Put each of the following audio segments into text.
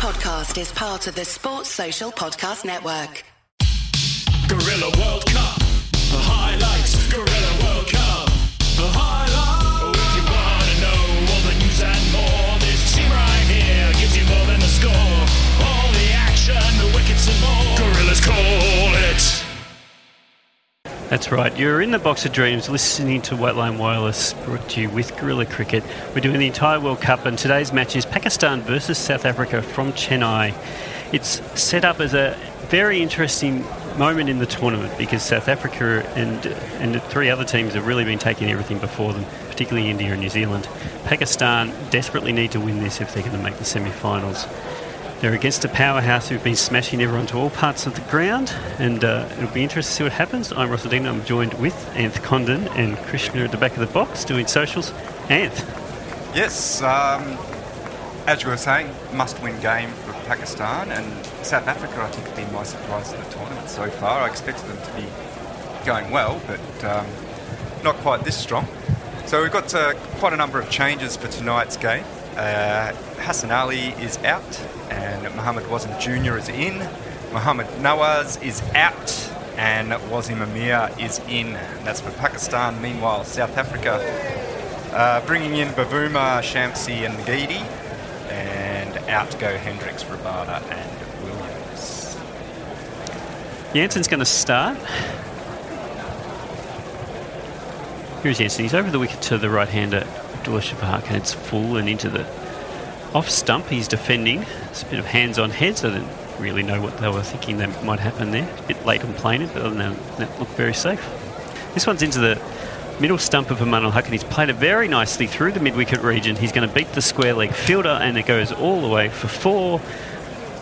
podcast is part of the Sports Social Podcast Network. Guerilla World Cup. That's right. You're in the box of dreams listening to White Line Wireless brought to you with Guerilla Cricket. We're doing the entire World Cup and today's match is Pakistan versus South Africa from Chennai. It's set up as a very interesting moment in the tournament because South Africa and and the three other teams have really been taking everything before them, particularly India and New Zealand. Pakistan desperately need to win this if they're going to make the semi-finals. They're against a powerhouse who've been smashing everyone to all parts of the ground, and uh, it'll be interesting to see what happens. I'm Russell Dean. I'm joined with Anth Condon and Krishna at the back of the box doing socials. Anth, Yes, um, as you were saying, must-win game for Pakistan and South Africa. I think have been my surprise of the tournament so far. I expected them to be going well, but um, not quite this strong. So we've got uh, quite a number of changes for tonight's game. Uh, Hassan Ali is out, and Muhammad Wasim Jr. is in. Muhammad Nawaz is out, and Wasim Amir is in. That's for Pakistan. Meanwhile, South Africa uh, bringing in Bavuma, Shamsi, and Ngidi, and out go Hendricks, Rabada, and Williams. Jansen's going to start. Here's Jansen. He's over the wicket to the right-hander, Abdullah And it's full and into the off stump. He's defending. It's a bit of hands on heads. I didn't really know what they were thinking that might happen there. A bit late it, but other than that, looked very safe. This one's into the middle stump of al Haq, and he's played it very nicely through the mid wicket region. He's going to beat the square leg fielder, and it goes all the way for four.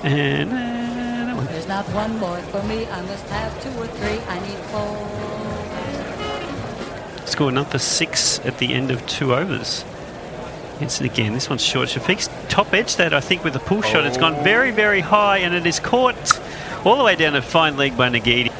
And uh, There's not one more for me. I must have two or three. I need four. Scored number six at the end of two overs. It's again. This one's short. Shafiq's top edge that I think with a pull shot. It's gone oh. very, very high and it is caught all the way down a fine leg by Ngidi.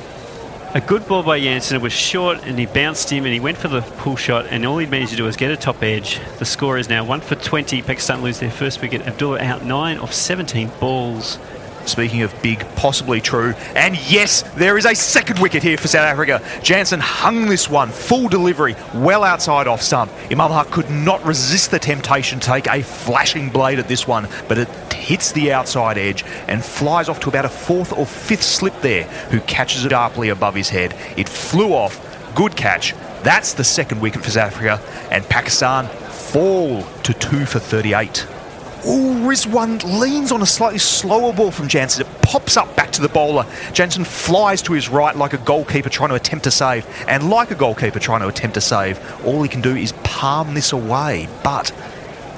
A good ball by Jansen. It was short and he bounced him and he went for the pull shot and all he managed to do was get a top edge. The score is now 1 for 20. Pakistan lose their first wicket. Abdullah out 9 of 17 balls. Speaking of big, possibly true. And yes, there is a second wicket here for South Africa. Jansen hung this one, full delivery, well outside off stump. Imam could not resist the temptation to take a flashing blade at this one, but it hits the outside edge and flies off to about a fourth or fifth slip there, who catches it sharply above his head. It flew off. Good catch. That's the second wicket for South Africa, and Pakistan fall to two for 38. Ooh, Rizwan leans on a slightly slower ball from Jansen. It pops up back to the bowler. Jansen flies to his right like a goalkeeper trying to attempt to save. And like a goalkeeper trying to attempt to save, all he can do is palm this away. But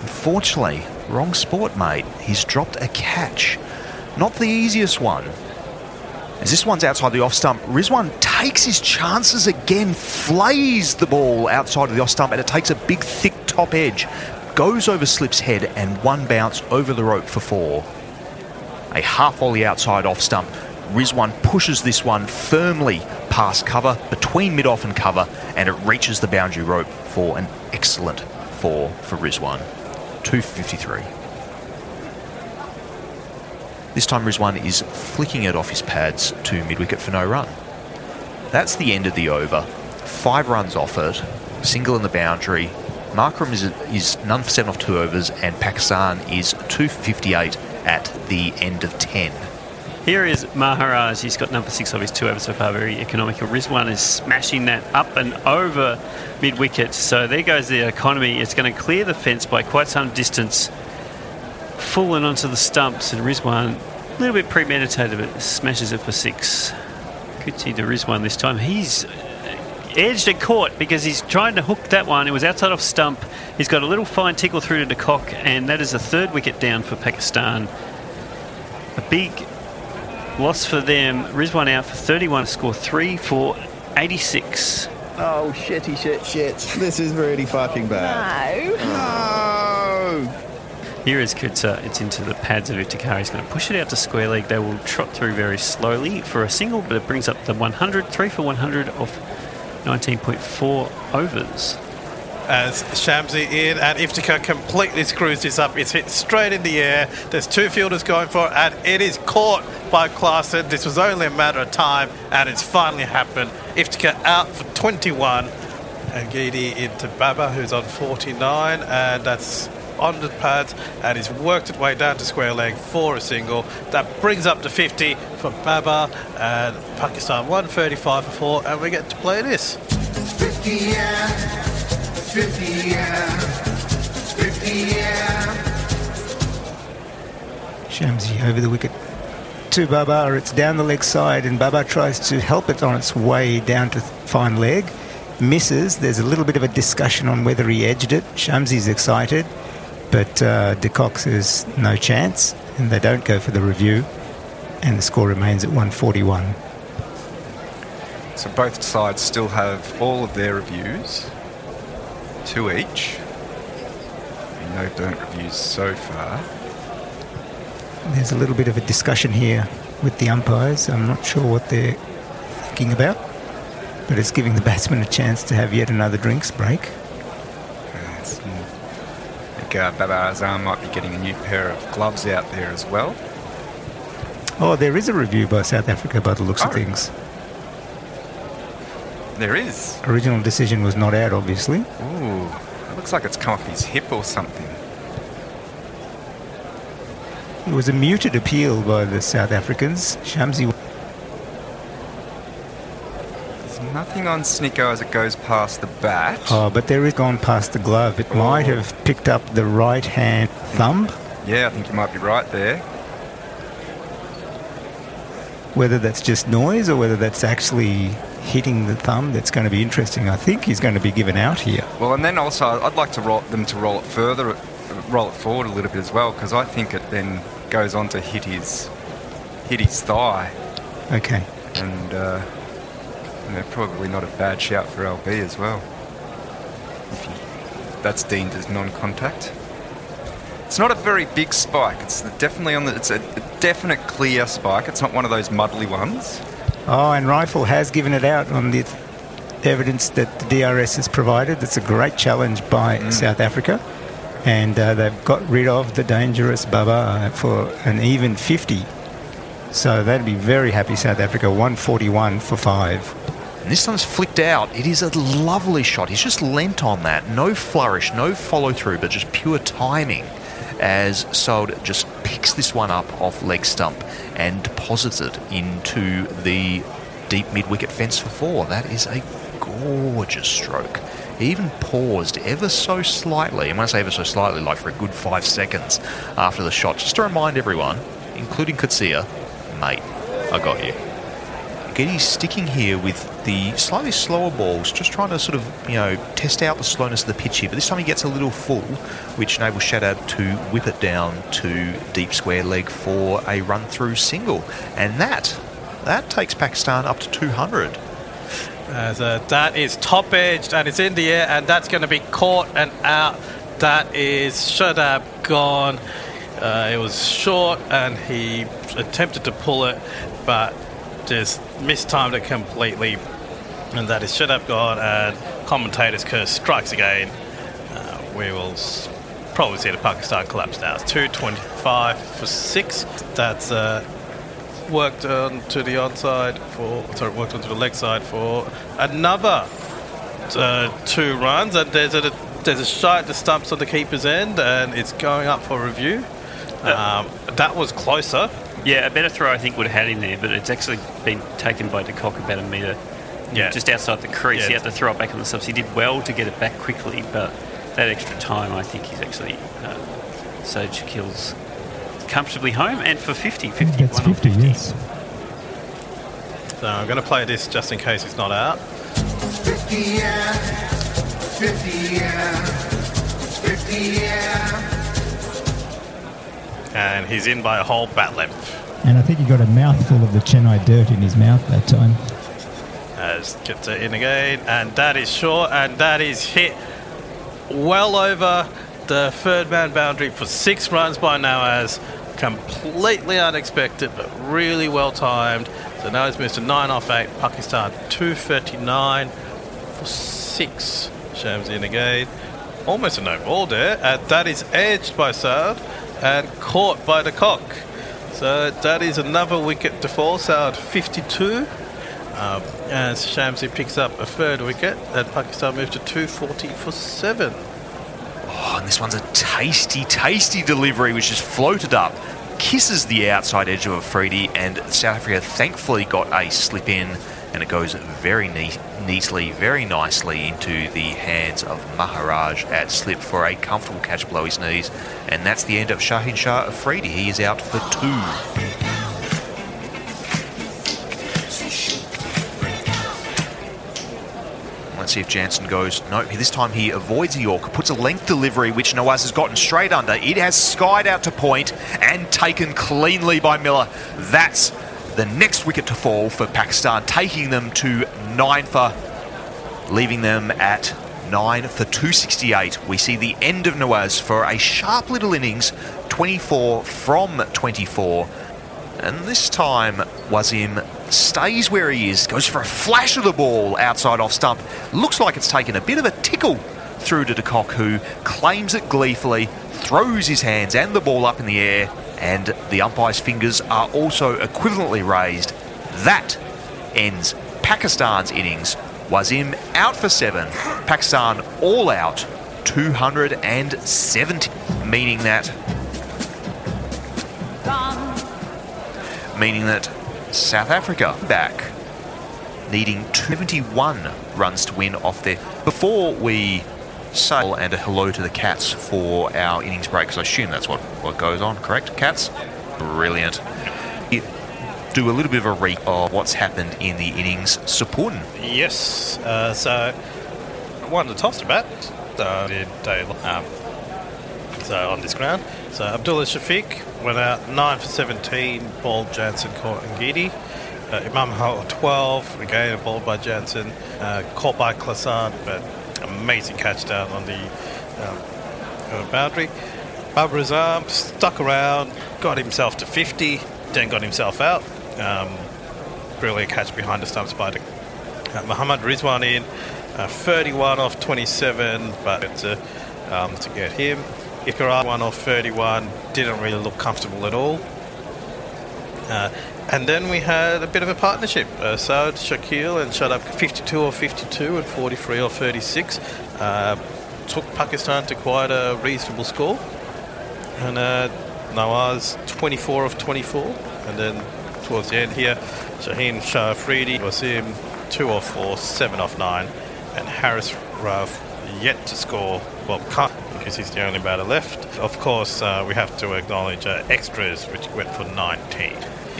unfortunately, wrong sport, mate. He's dropped a catch. Not the easiest one. As this one's outside the off stump, Rizwan takes his chances again, flays the ball outside of the off stump, and it takes a big, thick top edge goes over Slip's head and one bounce over the rope for four. A half volley outside off stump. Rizwan pushes this one firmly past cover, between mid off and cover, and it reaches the boundary rope for an excellent four for Rizwan. 253. This time Rizwan is flicking it off his pads to mid wicket for no run. That's the end of the over. Five runs off it, single in the boundary, Markram is, is none for seven off two overs, and Pakistan is 258 at the end of 10. Here is Maharaj. He's got number six of his two overs so far, very economical. Rizwan is smashing that up and over mid wicket. So there goes the economy. It's going to clear the fence by quite some distance, full and onto the stumps. And Rizwan, a little bit premeditated, but smashes it for six. See to Rizwan this time. He's edged and caught because he's trying to hook that one. It was outside off stump. He's got a little fine tickle through to de Kock, and that is a third wicket down for Pakistan. A big loss for them. Rizwan out for 31, score 3 for 86. Oh, shitty shit shit. This is really fucking bad. No. Here is Coetzee. It's into the pads of Iftikhar. He's going to push it out to square leg. They will trot through very slowly for a single, but it brings up the 100, 3 for 100 off 19.4 overs. as Shamsi in and Iftikhar completely screws this up. It's hit straight in the air. There's two fielders going for it, and it is caught by Klaasen. This was only a matter of time, and it's finally happened. Iftikhar out for 21, and Gidi into Babar, who's on 49, and that's on the pads and he's worked its way down to square leg for a single. That brings up to 50 for Babar and Pakistan 135 for 4 and we get to play this. 50 yeah, 50 yeah, 50 yeah. Shamsi over the wicket to Babar. It's down the leg side, and Babar tries to help it on its way down to fine leg. Misses. There's a little bit of a discussion on whether he edged it. Shamsi's excited, but uh, De Kock says no chance, and they don't go for the review, and the score remains at 141. So both sides still have all of their reviews, two each. No burnt reviews so far. There's a little bit of a discussion here with the umpires. I'm not sure what they're thinking about, but it's giving the batsman a chance to have yet another drinks break. Think uh, Babar Azam might be getting a new pair of gloves out there as well. Oh, there is a review by South Africa by the looks of Oh. things. There is. Original decision was not out, obviously. Ooh, it looks like it's come off his hip or something. It was a muted appeal by the South Africans. Shamsi On Snicko as it goes past the bat. Oh, but there is gone past the glove. It might Oh. have picked up the right hand thumb. Yeah, I think you might be right there. Whether that's just noise or whether that's actually hitting the thumb, that's going to be interesting. I think he's going to be given out here. Well, and then also I'd like to roll them to roll it further, roll it forward a little bit as well, because I think it then goes on to hit his hit his thigh, Okay. and uh, you know, probably not a bad shout for LB as well. If he, that's deemed as non-contact. It's not a very big spike. It's definitely on the. It's a, a definite clear spike. It's not one of those muddly ones. Oh, and Reiffel has given it out on the evidence that the DRS has provided. It's a great challenge by South Africa. And uh, they've got rid of the dangerous Babar for an even 50. So they'd be very happy, South Africa. 141 for five. And this one's flicked out. It is a lovely shot. He's just leant on that. No flourish, no follow through, but just pure timing as Saud just picks this one up off leg stump and deposits it into the deep mid wicket fence for four. That is a gorgeous stroke. He even paused ever so slightly, and when I say ever so slightly, like for a good five seconds after the shot, just to remind everyone, including Coetzee, mate, I got you. Getty's sticking here with the slightly slower balls, just trying to sort of, you know, test out the slowness of the pitch here. But this time he gets a little full, which enables Shadab to whip it down to deep square leg for a run through single. And that, that takes Pakistan up to 200. As uh, that is top edged and it's in the air, and that's going to be caught and out. That is Shadab gone. Uh, it was short, and he attempted to pull it, but just mistimed it completely. And that is Shadab gone, and commentator's curse strikes again. Uh, we will probably see the Pakistan collapse now. It's 225 for six. That's uh, worked on to the onside for sorry worked onto the leg side for another uh, two runs and there's a there's a shot that stumps on the keeper's end and it's going up for review um, that was closer Yeah, a better throw I think would have had him there, but it's actually been taken by De Kock about a metre. Yeah. Just outside the crease. Yeah. He had to throw it back on the subs. He did well to get it back quickly, but that extra time, I think he's actually. Uh, Sage Shakil's comfortably home and for 50. 50 That's 50, yes. so I'm going to play this just in case it's not out 50 yeah, 50 yeah, 50 yeah. and he's in by a whole bat length And I think he got a mouthful of the Chennai dirt in his mouth that time. as it in again, and that is short, and that is hit well over the third man boundary for six runs by Nawaz. Completely unexpected, but really well timed. So now moved to nine off eight. Pakistan 239 for six. Shams in again. Almost a no ball there. And that is edged by Saud and caught by de Kock. So that is another wicket to fall. Saud 52. Um, as Shamsi picks up a third wicket, and Pakistan moves to 240 for seven. Oh, and this one's a tasty, tasty delivery which just floated up, kisses the outside edge of Afridi, and South Africa thankfully got a slip in, and it goes very neat, neatly, very nicely into the hands of Maharaj at slip for a comfortable catch below his knees, and that's the end of Shaheen Shah Afridi. He is out for two. Let's see if Jansen goes. No, this time he avoids a Yorker, puts a length delivery, which Nawaz has gotten straight under. It has skied out to point and taken cleanly by Miller. That's the next wicket to fall for Pakistan, taking them to nine for, leaving them at nine for 268. We see the end of Nawaz for a sharp little innings, 24 from 24. And this time, Wasim stays where he is, goes for a flash of the ball outside off stump. Looks like it's taken a bit of a tickle through to De Kock, who claims it gleefully, throws his hands and the ball up in the air, and the umpire's fingers are also equivalently raised. That ends Pakistan's innings. Wasim out for seven. Pakistan all out 270, meaning that meaning that South Africa back needing 71 runs to win off there. Before we say and a hello to the Cats for our innings break, because I assume that's what, what goes on, correct, Cats? Brilliant. Do a little bit of a recap of what's happened in the innings. Supporting. Yes. Uh, so, I wanted to toss to bat. Uh, did they, um, so on this ground. So Abdullah Shafiq went out 9 for 17, balled Jansen, caught Ngidi. Uh, Imam Hal 12, again a ball by Jansen, uh, caught by Klaasen, but amazing catch down on the um, boundary. Babar arm stuck around, got himself to 50, then got himself out. Um, brilliant catch behind the stumps by the, uh, Muhammad Rizwan in, uh, 31 off 27, but to, um, to get him. Ikra 1 off 31 didn't really look comfortable at all. Uh, and then we had a bit of a partnership. Uh, Saud, Shakil, and up 52 or 52 and 43 or 36. Uh, took Pakistan to quite a reasonable score. And uh, Nawaz 24 of 24. And then towards the end here, Shaheen Shah Afridi, Wasim 2 off 4, 7 off 9. And Harris Rauf yet to score, well, can't because he's the only batter left. Of course, uh, we have to acknowledge uh, extras, which went for 19.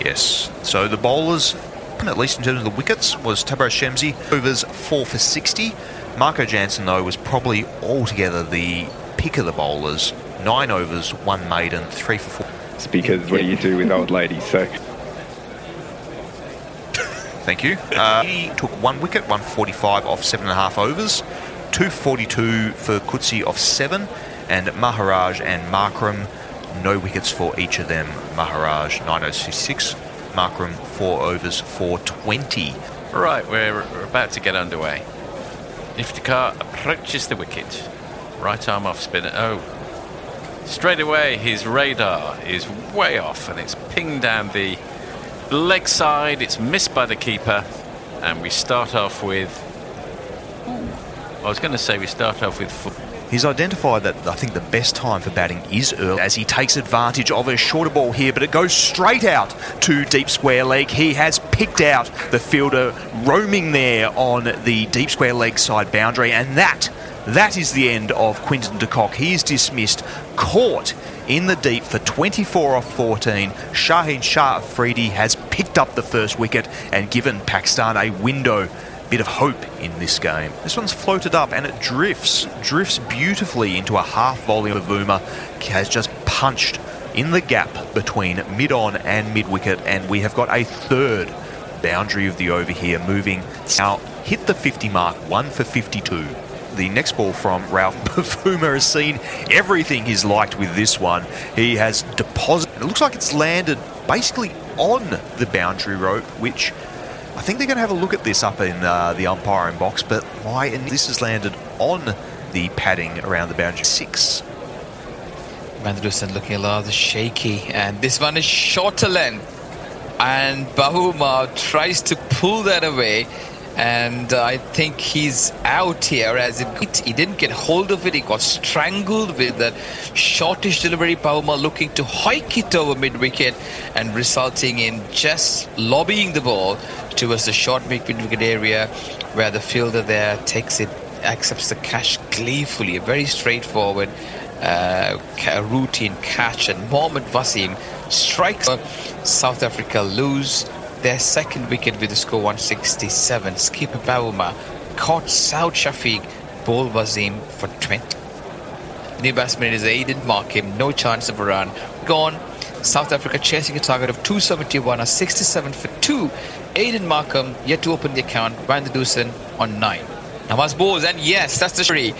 Yes. So the bowlers, at least in terms of the wickets, was Tabraiz Shamsi, overs 4 for 60. Marco Jansen, though, was probably altogether the pick of the bowlers. Nine overs, one maiden, three for four. It's because what do you do with old ladies? So Thank you. Uh, he took one wicket, 145 off seven and a half overs. 242 for Coetzee off seven, and Maharaj and Markram, no wickets for each of them. Maharaj 906, Markram four overs for 20. Right, we're, we're about to get underway. Iftikhar approaches the wicket. Right arm off spinner. Oh. Straight away, his radar is way off and it's pinged down the leg side. It's missed by the keeper. And we start off with. I was going to say we start off with. Four. He's identified that I think the best time for batting is early as he takes advantage of a shorter ball here, but it goes straight out to deep square leg. He has picked out the fielder roaming there on the deep square leg side boundary, and that that is the end of Quinton de Kock. He is dismissed, caught in the deep for 24 off 14. Shaheen Shah Afridi has picked up the first wicket and given Pakistan a window bit of hope in this game. This one's floated up and it drifts, drifts beautifully into a half volley of Vuma. Has just punched in the gap between mid on and mid wicket, and we have got a third boundary of the over here moving. Now hit the 50 mark, one for 52. The next ball from Rauf Bavuma has seen everything he's liked with this one. He has deposited. It looks like it's landed basically on the boundary rope, which I think they're going to have a look at this up in uh, the umpiring box, but why? And this has landed on the padding around the boundary. Six. Van der Dussen looking a little shaky, and this one is shorter length. And Bavuma tries to pull that away, and uh, I think he's out here as it, he didn't get hold of it. He got strangled with that shortish delivery. Bavuma looking to hike it over mid wicket and resulting in just lobbying the ball towards the short mid wicket area where the fielder there takes it, accepts the catch gleefully. A very straightforward uh, routine catch, and Mohammad Wasim strikes. South Africa lose their second wicket with the score 167. Skipper Bavuma caught Saud Shafiq, ball Wasim for 20. New batsman is Aiden Markram, no chance of a run. Gone. South Africa chasing a target of 271 or 67 for 2. Aiden Markram yet to open the account. Van der Dussen on 9. Nawaz Bose, and yes, that's the three.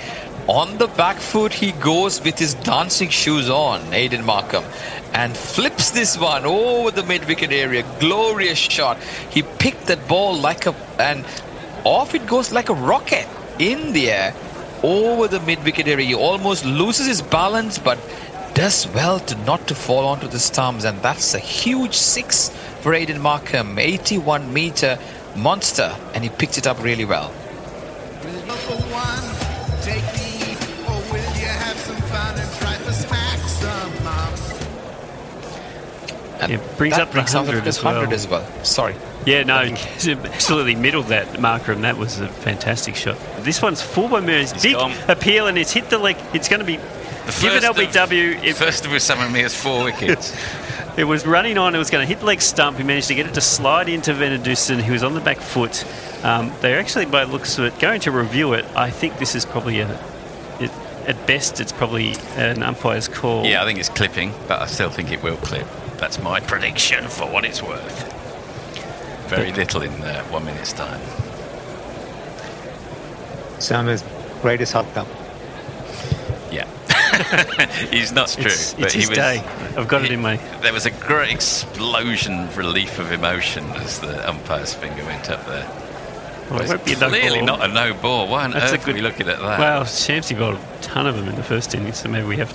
On the back foot, he goes with his dancing shoes on, Aiden Markram, and flips this one over the mid wicket area. Glorious shot. He picked that ball like a, and off it goes like a rocket in the air over the mid wicket area. He almost loses his balance, but does well to not to fall onto the stumps, and that's a huge six for Aiden Markram. 81 meter monster, and he picked it up really well. And It brings up the brings South 100 Africa's as well. as well. Sorry. Yeah, no, absolutely middled that marker, and that was a fantastic shot. This one's full by Mears. Big gone. appeal, and it's hit the leg. It's going to be given first of- LBW. It, First of some of me has four wickets. it was running on. It was going to hit the leg stump. He managed to get it to slide into Van der Dussen, who was on the back foot. Um, they're actually, by the looks of it, going to review it. I think this is probably a. It, at best, it's probably an umpire's call. yeah, I think it's clipping, but I still think it will clip. That's my prediction for what it's worth. Very little in uh, one minute's time. Sam Sama's greatest hot tub. Yeah. He's not true. It's- but it's he his was, day. I've got it in my- There was a great explosion of relief of emotion as the umpire's finger went up there. Well, it It's won't be a no clearly ball. not a no ball. Why on That's a earth are we looking at that? Well, Shamsi bowled a ton of them in the first innings, so maybe we have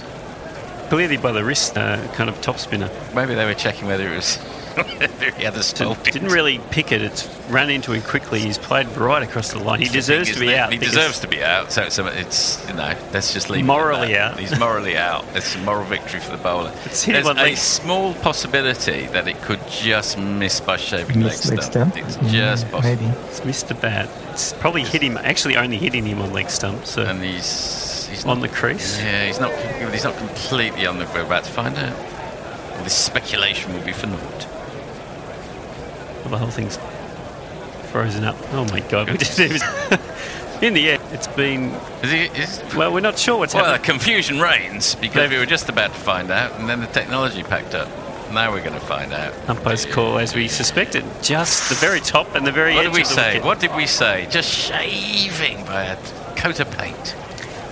clearly by the wrist uh, kind of top spinner. Maybe they were checking whether it was whether he had a stall. Didn't really pick it. It's ran into him quickly. He's played right across the line. He deserves to be out. He deserves to be out. So it's, it's you know, let's just leave. Morally that. out. He's morally out. It's a moral victory for the bowler. It's There's a leg. small possibility that it could just miss by shaving leg Miss leg stump. stump? It's Yeah, just possible. maybe. It's missed a bat. It's probably hit him. Actually, only hitting him on leg stump. So And he's he's on not, the crease. Yeah, he's not he's not completely on the. We're about to find out. All this speculation will be for naught. Well, the whole thing's frozen up. Oh my god! We just, in the air. It's been. Is it, is, Well, we're not sure what's well, happening. confusion reigns because we were just about to find out, and then the technology packed up. Now we're going to find out. Umpire's call, as we suspected, just the very top and the very What edge did we say? wicket. What did we say? Just shaving by a coat of paint.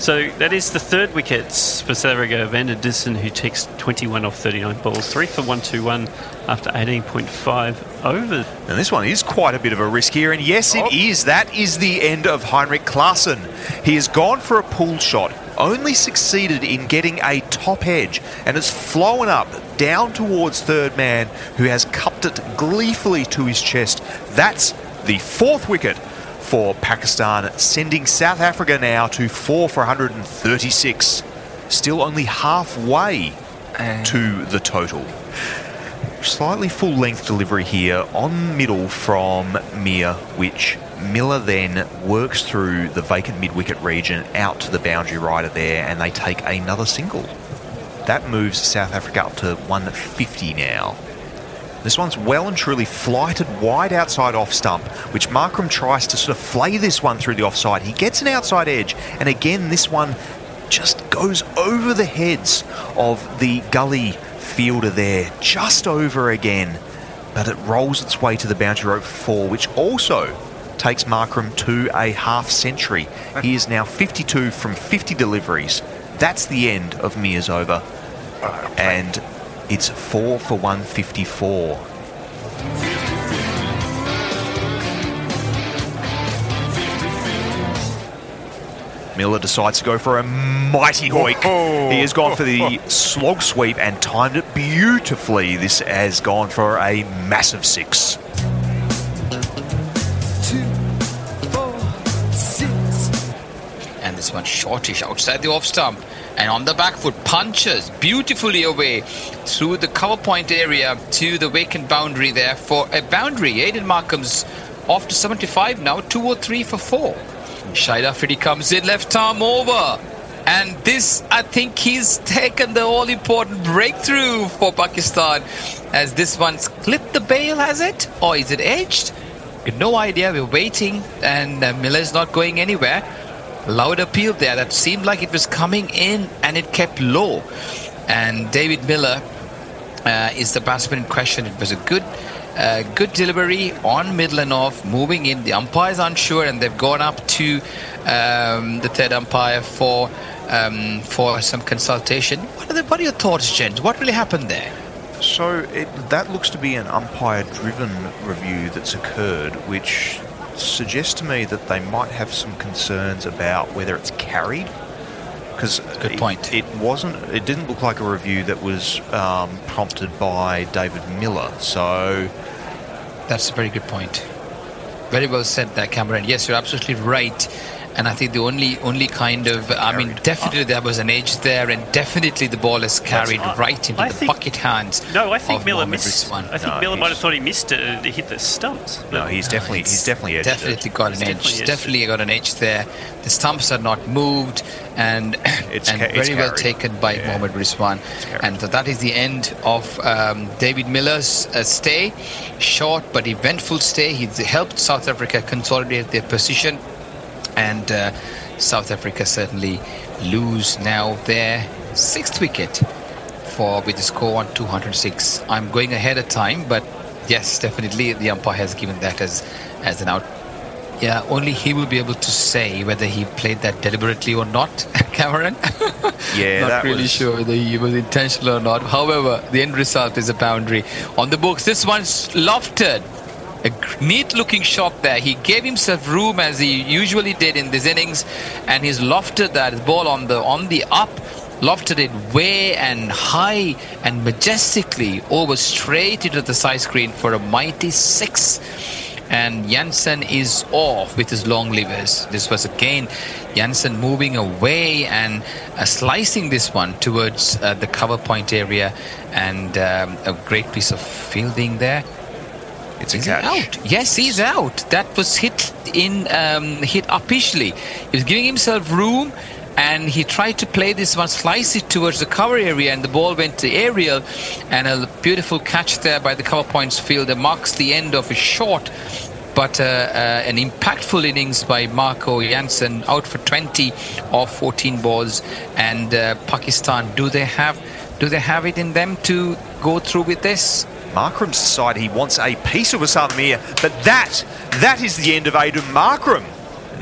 So that is the third wickets for Africa. Van der Dussen, who takes 21 off 39 balls, three for 121 after 18.5 over. And this one is quite a bit of a risk here. And yes, it oh. is. That is the end of Heinrich Klaasen. He has gone for a pull shot, only succeeded in getting a top edge, and has flown up down towards third man, who has cupped it gleefully to his chest. That's the fourth wicket for Pakistan, sending South Africa now to 4 for 136. Still only halfway to the total slightly full length delivery here on middle from Mir, which Miller then works through the vacant mid wicket region out to the boundary rider there, and they take another single. That moves South Africa up to 150 now. This one's well and truly flighted wide outside off stump, which Markram tries to sort of flay this one through the offside. He gets an outside edge, and again, this one just goes over the heads of the gully fielder there, just over again. But it rolls its way to the boundary rope four, which also takes Markram to a half century. He is now 52 from 50 deliveries. That's the end of Mir's over. And it's four for 154. Miller decides to go for a mighty hoik. He has gone for the slog sweep and timed it beautifully. This has gone for a massive six. Two, four, six. And this one shortish outside the off stump. And on the back foot, punches beautifully away through the cover point area to the vacant boundary there for a boundary. Aiden Markram's off to 75 now, 203 for 4. Shahid Afridi comes in, left arm over. And this, I think he's taken the all important breakthrough for Pakistan. As this one's clipped the bail, has it? Or is it edged? No idea. We're waiting, and uh, Miller's not going anywhere. Loud appeal there that seemed like it was coming in and it kept low. And David Miller uh, is the batsman in question. It was a good. Uh, good delivery on middle and off, moving in. The umpire's unsure, and they've gone up to um, the third umpire for um, for some consultation. What are, the, what are your thoughts, gents? What really happened there? So it, that looks to be an umpire-driven review that's occurred, which suggests to me that they might have some concerns about whether it's carried. Because Good point. It, wasn't. It didn't look like a review that was um, prompted by David Miller. So That's a very good point. Very well said there, Cameron. Yes, you're absolutely right. And I think the only only kind of, I mean, definitely there was an edge there, and definitely the ball is carried I- right into I the think- bucket hands. No, I think of Miller Mohamed missed. Rizwan. I think No, Miller might have thought he missed it. He hit the stumps. no, he's definitely he's definitely edged it. Definitely got an He's edge. definitely edged Definitely got an edge there. The stumps are not moved, and It's and ca- it's very well taken by Yeah. Mohamed Rizwan. carried. And that is the end of um, David Miller's uh, stay. Short but eventful stay. He helped South Africa consolidate their position, and uh, South Africa certainly lose now their sixth wicket for with the score on 206. I'm going ahead of time, but yes, definitely the umpire has given that as as an out. Yeah, only he will be able to say whether he played that deliberately or not, Cameron. Yeah, not really was- sure whether he was intentional or not. However, the end result is a boundary on the books. This one's lofted. A neat looking shot there. He gave himself room as he usually did in these innings, and he's lofted that ball on the on the up, lofted it way and high and majestically over straight into the side screen for a mighty six. And Jansen is off with his long levers. This was again Jansen moving away and uh, slicing this one towards uh, the cover point area, and um, a great piece of fielding there. It's Is a he catch. out? Yes, he's out. That was hit in um, hit uppishly. He was giving himself room, and he tried to play this one, slice it towards the cover area, and the ball went to aerial, and a beautiful catch there by the cover points fielder marks the end of a short. But uh, uh, an impactful innings by Marco Jansen, out for 20 of 14 balls, and uh, Pakistan. Do they have, do they have it in them to go through with this? Markram's decided he wants a piece of Osama Mir, but that, that is the end of Aiden Markram.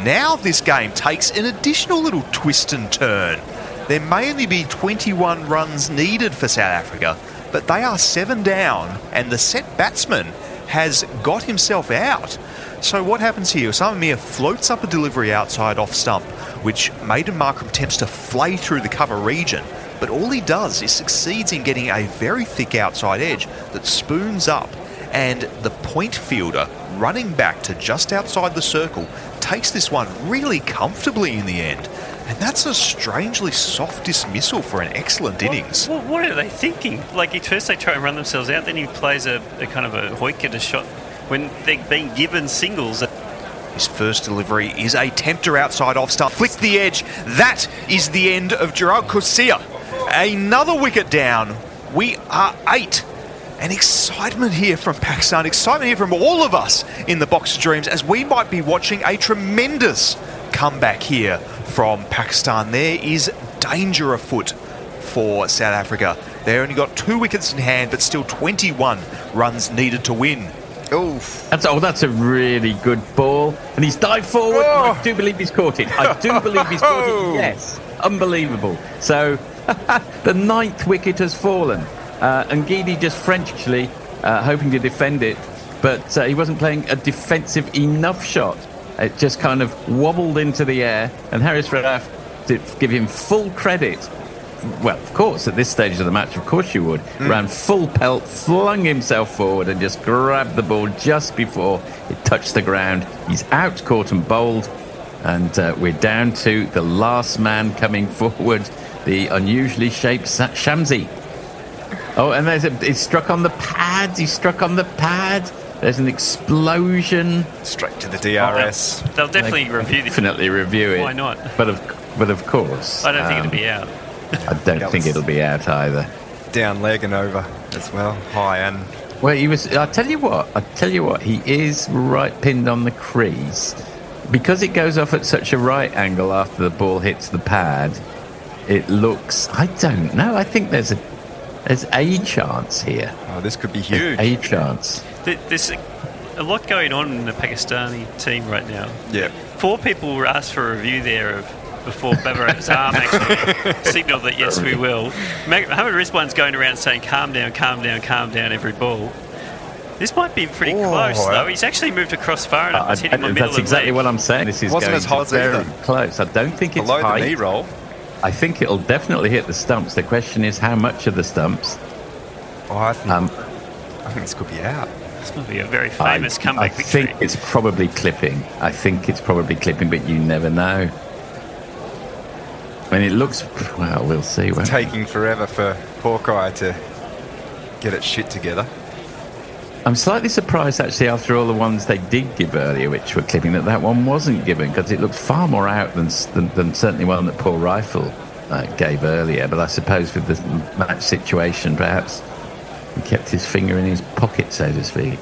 Now this game takes an additional little twist and turn. There may only be 21 runs needed for South Africa, but they are seven down, and the set batsman has got himself out. So what happens here? Osama floats up a delivery outside off stump, which Maiden Markram attempts to flay through the cover region. But all he does is succeeds in getting a very thick outside edge that spoons up, and the point fielder running back to just outside the circle takes this one really comfortably in the end. And that's a strangely soft dismissal for an excellent innings. What, what are they thinking? Like, at first they try and run themselves out, then he plays a, a kind of a hoik at a shot when they're being given singles. His first delivery is a tempter outside off stump. Flick the edge. That is the end of Gerald Coetzee. Another wicket down. We are eight. And excitement here from Pakistan, excitement here from all of us in the Box of Dreams as we might be watching a tremendous comeback here from Pakistan. There is danger afoot for South Africa. They only got two wickets in hand, but still 21 runs needed to win. Oof. That's oh, that's a really good ball, and he's dived forward. and I do believe he's caught it. I do believe he's caught it. Oh. Yes, unbelievable. So the ninth wicket has fallen, uh, and Guidi just Frenchly uh, hoping to defend it, but uh, he wasn't playing a defensive enough shot. It just kind of wobbled into the air, and Harris Rauf, to give him full credit, well, of course, at this stage of the match, of course you would, ran full pelt, flung himself forward, and just grabbed the ball just before it touched the ground. He's out, caught and bowled, and uh, we're down to the last man coming forward, the unusually shaped Sa- Shamsi. Oh, and there's a, it struck on the pad. He struck on the pad. There's an explosion. Straight to the DRS. They'll definitely review this. Definitely review it. Why not? But of, but of course. I don't think um, it'll be out. I don't think it'll be out either. Down leg and over as well. High and Well, he was. I tell you what. I tell you what. He is right pinned on the crease because it goes off at such a right angle after the ball hits the pad. It looks. I don't know. I think there's a there's a chance here. Oh, this could be huge. A chance. There's a, a lot going on in the Pakistani team right now. Yeah. Four people were asked for a review there of before Babar arm actually signalled that yes, we will. Ma- Mohammad Rizwan's going around saying calm down, calm down, calm down every ball. This might be pretty close though. He's actually moved across far enough. I- It's hitting I- the middle that's of exactly leg. what I'm saying. This is Wasn't going as hot to very either. close. I don't think it's Below the height. knee roll. I think it'll definitely hit the stumps. The question is how much of the stumps. Oh, I think, Um, I think this could be out. This might be a very I, famous I comeback victory. I think it's probably clipping. I think it's probably clipping, but you never know. I mean, it looks. Well, we'll see. won't we? Taking forever for Hawkeye to get its shit together. I'm slightly surprised, actually, after all the ones they did give earlier, which were clipping, that that one wasn't given because it looked far more out than, than, than certainly one that Paul Reiffel uh, gave earlier. But I suppose with the match situation, perhaps he kept his finger in his pocket, so to speak.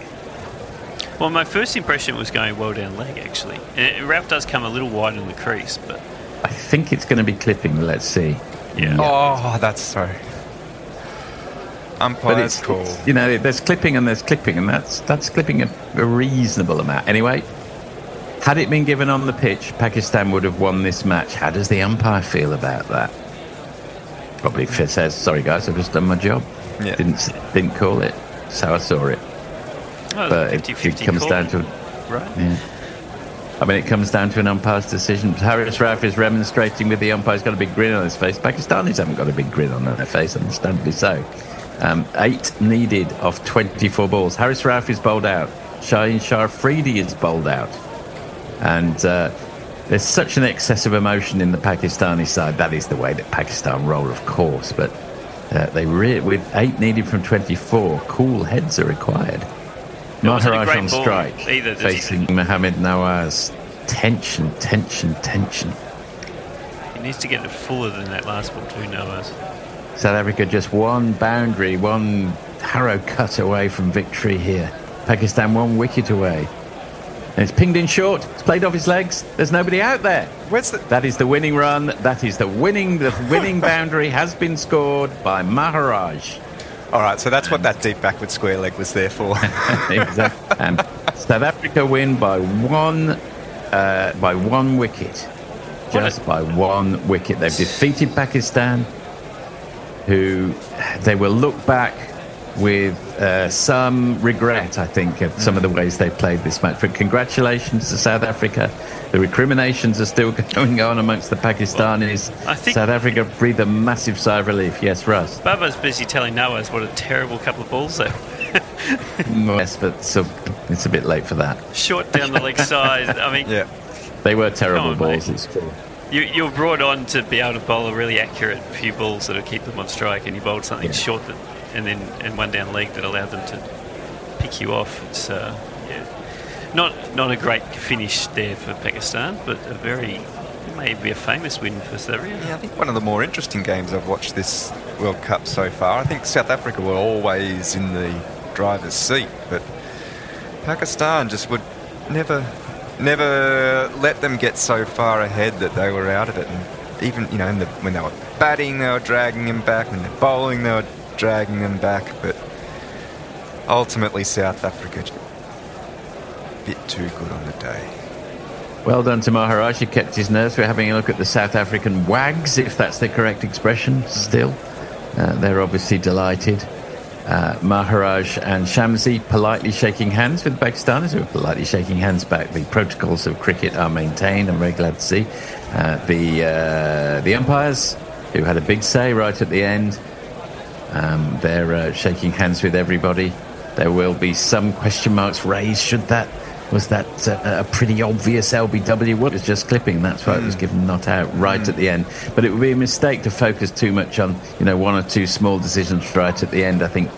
Well, my first impression was going well down leg actually. And it, Rauf does come a little wide in the crease, but I think it's going to be clipping. Let's see. Yeah. Oh, that's so. But Umpire's it's, call. you know, there's clipping and there's clipping, and that's that's clipping a, a reasonable amount. Anyway, had it been given on the pitch, Pakistan would have won this match. How does the umpire feel about that? Probably says, "Sorry guys, I've just done my job. Yeah. Didn't didn't call it, so I saw it." oh, But it, 50 it comes down to right. yeah. I mean, it comes down to an umpire's decision. Harris Rauf is remonstrating with the umpire. He's got a big grin on his face. Pakistanis haven't got a big grin on their face, understandably so. Um, eight needed of 24 balls. Harris Rauf is bowled out. Shaheen Shah Afridi is bowled out. And uh, there's such an excess of emotion in the Pakistani side. That is the way that Pakistan roll, of course. But uh, they re- with eight needed from 24, cool heads are required. Maharaj on strike, either, does he? facing Mohamed Nawaz. Tension, tension, tension. He needs to get it fuller than that last ball too, Nawaz. South Africa just one boundary, one harrow cut away from victory here. Pakistan one wicket away. And it's pinged in short. It's played off his legs. There's nobody out there. Where's the? That is the winning run. That is the winning. The winning boundary has been scored by Maharaj. All right, so that's what that deep backward square leg was there for. exactly. And South Africa win by one, uh, by one wicket, just by one wicket. They've defeated Pakistan, who they will look back with uh, some regret, I think, of some of the ways they played this match. But congratulations to South Africa. The recriminations are still going on amongst the Pakistanis. I think- South Africa breathed a massive sigh of relief. Yes, Russ. Babar's busy telling Nawaz what a terrible couple of balls they yes, but so, it's a bit late for that. Short down the leg side. I mean, yeah. They were terrible on, balls. It's true. you, you were brought on to be able to bowl a really accurate few balls that'll keep them on strike, and you bowled something short that, and then and one down leg that allowed them to pick you off. It's uh, yeah, not not a great finish there for Pakistan, but a very maybe a famous win for Africa. Yeah, I think one of the more interesting games I've watched this World Cup so far. I think South Africa were always in the driver's seat, but Pakistan just would never, never let them get so far ahead that they were out of it. And even you know, the, when they were batting, they were dragging them back. When they're bowling, they were dragging them back. But ultimately, South Africa a bit too good on the day. Well done to Maharaj. He kept his nerves. We're having a look at the South African wags, if that's the correct expression, still. Uh, they're obviously delighted. Uh, Maharaj and Shamsi politely shaking hands with the Pakistanis who are politely shaking hands back. The protocols of cricket are maintained. I'm very glad to see. Uh, the uh, the umpires who had a big say right at the end. Um, they're uh, shaking hands with everybody. There will be some question marks raised. Should that was that uh, a pretty obvious LBW? What was just clipping? That's why it was given not out right at the end. But it would be a mistake to focus too much on you know one or two small decisions right at the end. I think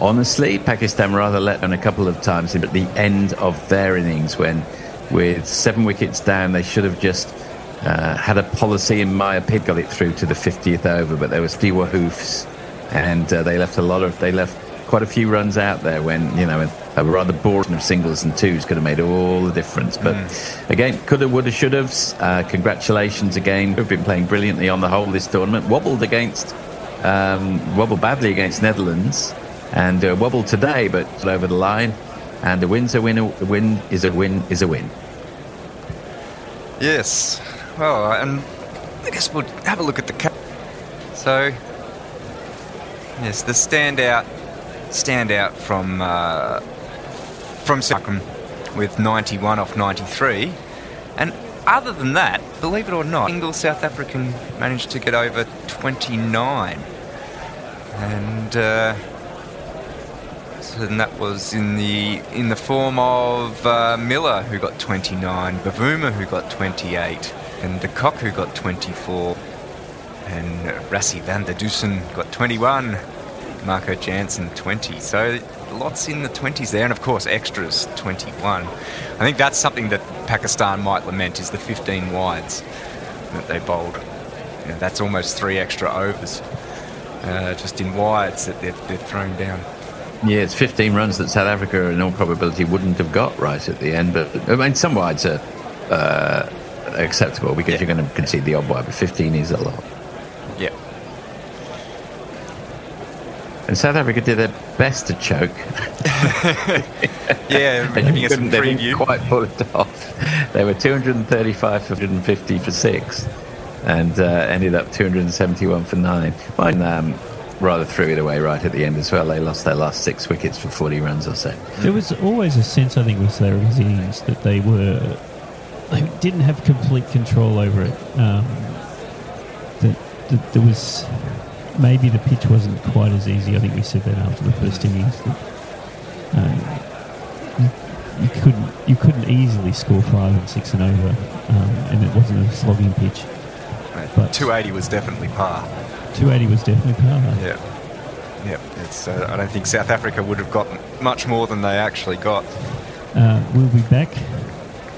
honestly, Pakistan rather let down a couple of times at the end of their innings when, with seven wickets down, they should have just uh, had a policy in my opinion got it through to the 50th over, but there was fewer hoofs, and uh, they left a lot of they left quite a few runs out there when you know rather boring of singles and twos could have made all the difference. But again, coulda, woulda, should have. Uh, congratulations again. We've been playing brilliantly on the whole this tournament. Wobbled against um, wobbled badly against Netherlands, and uh, wobbled today, but over the line. And a win's a win. A win is a win is a win. Yes. Well, and I guess we'll have a look at the cap. So, yes, the standout standout from uh, from Markram with 91 off 93, and other than that, believe it or not, single South African managed to get over 29, and. Uh, so then that was in the in the form of uh, Miller who got 29, Bavuma who got 28, and De Kock who got 24, and Rassie van der Dussen got 21, Marco Jansen 20. So lots in the 20s there, and of course extras 21. I think that's something that Pakistan might lament is the 15 wides that they bowled. You know, that's almost three extra overs uh, just in wides that they've, they've thrown down. Yeah, it's 15 runs that South Africa, in all probability, wouldn't have got right at the end. But I mean, some wides are uh, acceptable because you're going to concede the odd wide, but 15 is a lot. Yeah. And South Africa did their best to choke. yeah, they giving us some couldn't, they didn't quite pull it off. They were 235 for 150 for six, and uh, ended up 271 for nine. Mine um, rather threw it away right at the end as well. They lost their last six wickets for 40 runs or so. There was always a sense, I think, with South Africa's innings that they were they didn't have complete control over it. Um, that, that there was maybe the pitch wasn't quite as easy. I think we said that after the first innings. That, um, you, couldn't you couldn't easily score five and six and over, um, and it wasn't a slogging pitch. But 280 was definitely par. 280 was definitely par. Yeah. Yep. It's, uh, I don't think South Africa would have gotten much more than they actually got. Uh, we'll be back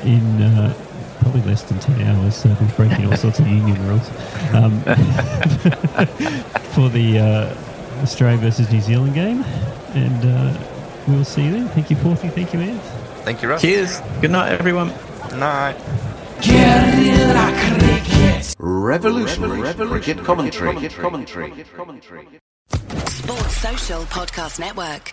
in uh, probably less than 10 hours, so we're breaking all sorts of union rules. Um, for the uh, Australia versus New Zealand game. And uh, we'll see you then. Thank you, Forthy. Thank you, Ed. Thank you, Russ. Cheers. Good night, everyone. Night. Guerilla cricket. Revolutionary, cricket commentary. Sports Social Podcast Network.